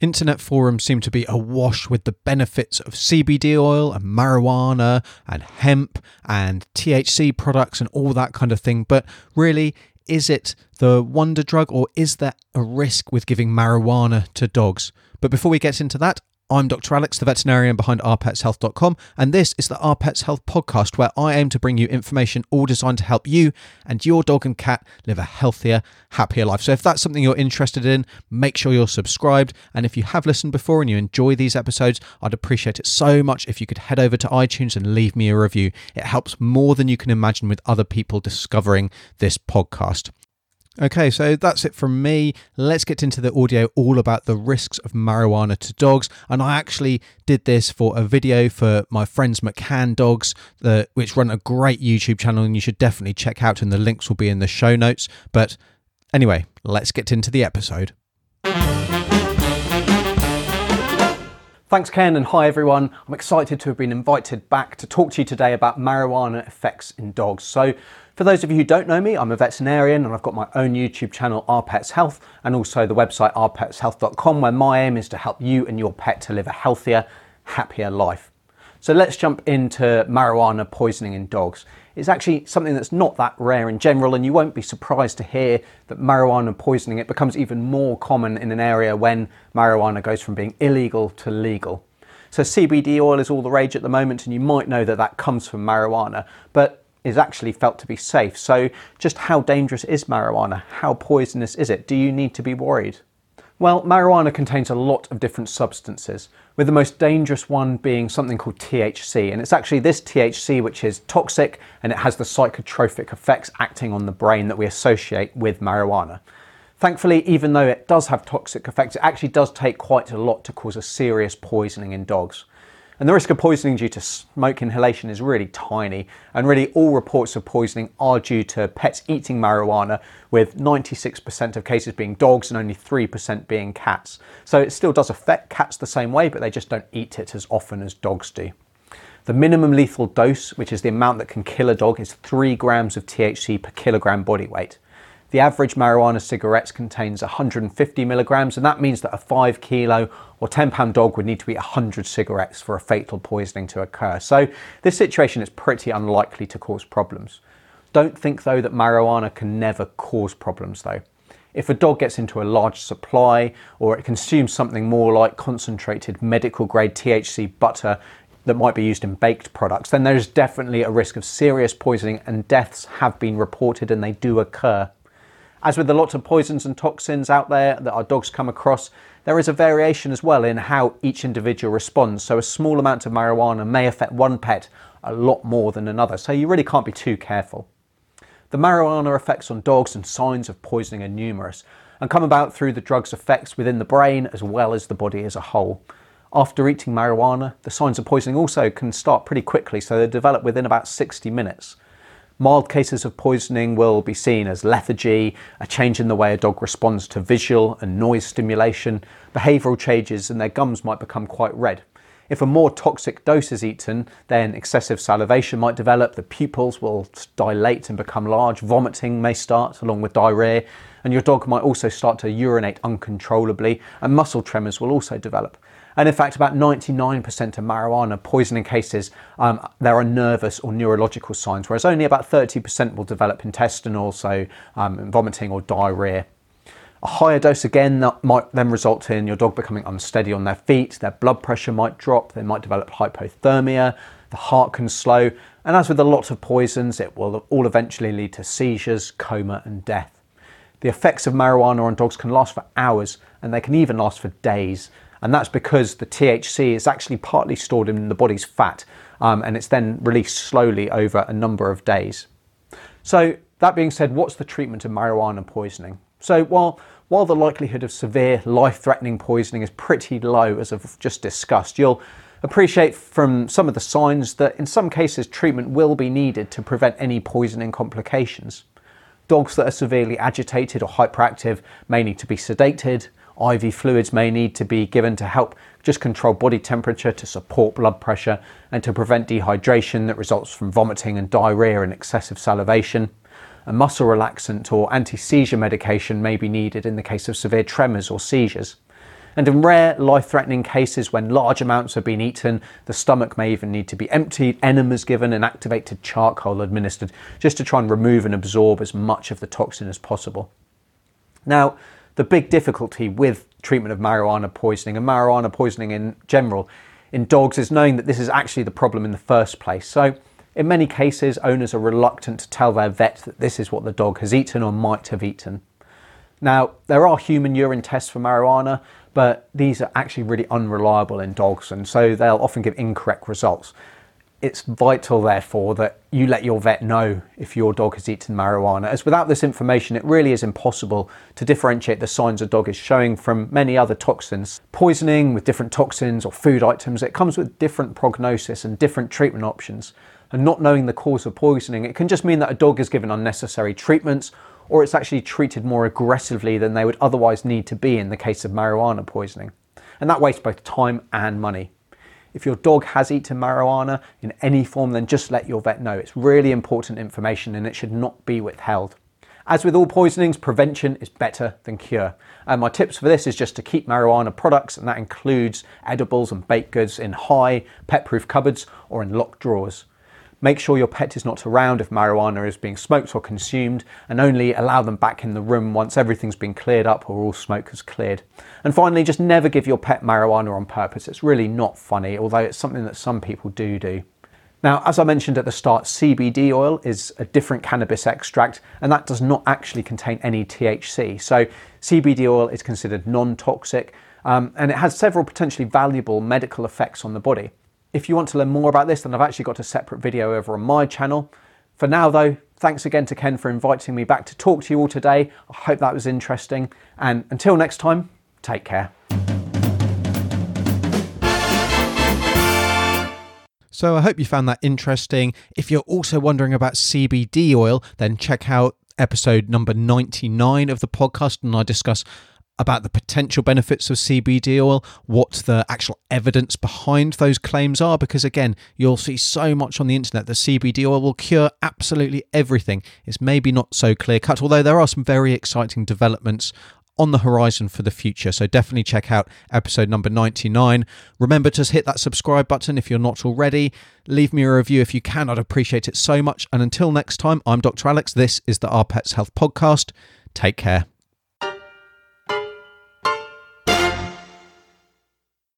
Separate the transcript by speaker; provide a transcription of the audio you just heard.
Speaker 1: Internet forums seem to be awash with the benefits of CBD oil and marijuana and hemp and THC products and all that kind of thing. But really, is it the wonder drug or is there a risk with giving marijuana to dogs? But before we get into that, I'm Dr. Alex, the veterinarian behind ourpetshealth.com, and this is the Our Pets Health podcast where I aim to bring you information all designed to help you and your dog and cat live a healthier, happier life. So if that's something you're interested in, make sure you're subscribed. And if you have listened before and you enjoy these episodes, I'd appreciate it so much if you could head over to iTunes and leave me a review. It helps more than you can imagine with other people discovering this podcast. Okay, so that's it from me. Let's get into the audio all about the risks of marijuana to dogs. And I actually did this for a video for my friends McCann Dogs, uh, which run a great YouTube channel, and you should definitely check out, and the links will be in the show notes. But anyway, let's get into the episode. Thanks, Ken, and hi everyone. I'm excited to have been invited back to talk to you today about marijuana effects in dogs. So, for those of you who don't know me, I'm a veterinarian and I've got my own YouTube channel, Our Pets Health, and also the website ourpetshealth.com, where my aim is to help you and your pet to live a healthier, happier life. So let's jump into marijuana poisoning in dogs. It's actually something that's not that rare in general, and you won't be surprised to hear that marijuana poisoning it becomes even more common in an area when marijuana goes from being illegal to legal. So CBD oil is all the rage at the moment, and you might know that that comes from marijuana, but is actually felt to be safe. So, just how dangerous is marijuana? How poisonous is it? Do you need to be worried? Well, marijuana contains a lot of different substances, with the most dangerous one being something called THC. And it's actually this THC which is toxic and it has the psychotropic effects acting on the brain that we associate with marijuana. Thankfully, even though it does have toxic effects, it actually does take quite a lot to cause a serious poisoning in dogs. And the risk of poisoning due to smoke inhalation is really tiny, and really all reports of poisoning are due to pets eating marijuana, with 96% of cases being dogs and only 3% being cats. So it still does affect cats the same way, but they just don't eat it as often as dogs do. The minimum lethal dose, which is the amount that can kill a dog, is 3 grams of THC per kilogram body weight. The average marijuana cigarettes contains 150 milligrams, and that means that a 5 kilo or 10 pound dog would need to eat 100 cigarettes for a fatal poisoning to occur. So, this situation is pretty unlikely to cause problems. Don't think though that marijuana can never cause problems though. If a dog gets into a large supply or it consumes something more like concentrated medical grade THC butter that might be used in baked products, then there's definitely a risk of serious poisoning and deaths have been reported and they do occur. As with a lot of poisons and toxins out there that our dogs come across, there is a variation as well in how each individual responds. So a small amount of marijuana may affect one pet a lot more than another. So you really can't be too careful. The marijuana effects on dogs and signs of poisoning are numerous and come about through the drug's effects within the brain as well as the body as a whole. After eating marijuana, the signs of poisoning also can start pretty quickly, so they develop within about 60 minutes. Mild cases of poisoning will be seen as lethargy, a change in the way a dog responds to visual and noise stimulation, behavioural changes, and their gums might become quite red. If a more toxic dose is eaten, then excessive salivation might develop, the pupils will dilate and become large, vomiting may start along with diarrhea, and your dog might also start to urinate uncontrollably, and muscle tremors will also develop. And in fact, about 99% of marijuana poisoning cases, um, there are nervous or neurological signs, whereas only about 30% will develop intestinal, so um, vomiting or diarrhea. A higher dose again that might then result in your dog becoming unsteady on their feet, their blood pressure might drop, they might develop hypothermia, the heart can slow, and as with a lot of poisons, it will all eventually lead to seizures, coma, and death. The effects of marijuana on dogs can last for hours and they can even last for days. And that's because the THC is actually partly stored in the body's fat um, and it's then released slowly over a number of days. So, that being said, what's the treatment of marijuana poisoning? So, while while the likelihood of severe life threatening poisoning is pretty low, as I've just discussed, you'll appreciate from some of the signs that in some cases treatment will be needed to prevent any poisoning complications. Dogs that are severely agitated or hyperactive may need to be sedated, IV fluids may need to be given to help just control body temperature to support blood pressure and to prevent dehydration that results from vomiting and diarrhea and excessive salivation. A muscle relaxant or anti seizure medication may be needed in the case of severe tremors or seizures. And in rare, life threatening cases when large amounts have been eaten, the stomach may even need to be emptied, enemas given, and activated charcoal administered just to try and remove and absorb as much of the toxin as possible. Now, the big difficulty with treatment of marijuana poisoning and marijuana poisoning in general in dogs is knowing that this is actually the problem in the first place. So, in many cases, owners are reluctant to tell their vet that this is what the dog has eaten or might have eaten. Now, there are human urine tests for marijuana, but these are actually really unreliable in dogs, and so they'll often give incorrect results. It's vital, therefore, that you let your vet know if your dog has eaten marijuana, as without this information, it really is impossible to differentiate the signs a dog is showing from many other toxins. Poisoning with different toxins or food items, it comes with different prognosis and different treatment options. And not knowing the cause of poisoning, it can just mean that a dog is given unnecessary treatments or it's actually treated more aggressively than they would otherwise need to be in the case of marijuana poisoning. And that wastes both time and money. If your dog has eaten marijuana in any form, then just let your vet know. It's really important information and it should not be withheld. As with all poisonings, prevention is better than cure. And my tips for this is just to keep marijuana products, and that includes edibles and baked goods in high, pet proof cupboards or in locked drawers. Make sure your pet is not around if marijuana is being smoked or consumed, and only allow them back in the room once everything's been cleared up or all smoke has cleared. And finally, just never give your pet marijuana on purpose. It's really not funny, although it's something that some people do do. Now, as I mentioned at the start, CBD oil is a different cannabis extract, and that does not actually contain any THC. So, CBD oil is considered non toxic, um, and it has several potentially valuable medical effects on the body. If you want to learn more about this, then I've actually got a separate video over on my channel. For now, though, thanks again to Ken for inviting me back to talk to you all today. I hope that was interesting. And until next time, take care.
Speaker 2: So I hope you found that interesting. If you're also wondering about CBD oil, then check out episode number 99 of the podcast, and I discuss about the potential benefits of CBD oil, what the actual evidence behind those claims are, because again, you'll see so much on the internet that CBD oil will cure absolutely everything. It's maybe not so clear cut, although there are some very exciting developments on the horizon for the future. So definitely check out episode number 99. Remember to hit that subscribe button if you're not already. Leave me a review if you can. I'd appreciate it so much. And until next time, I'm Dr. Alex. This is the Our Pets Health Podcast. Take care.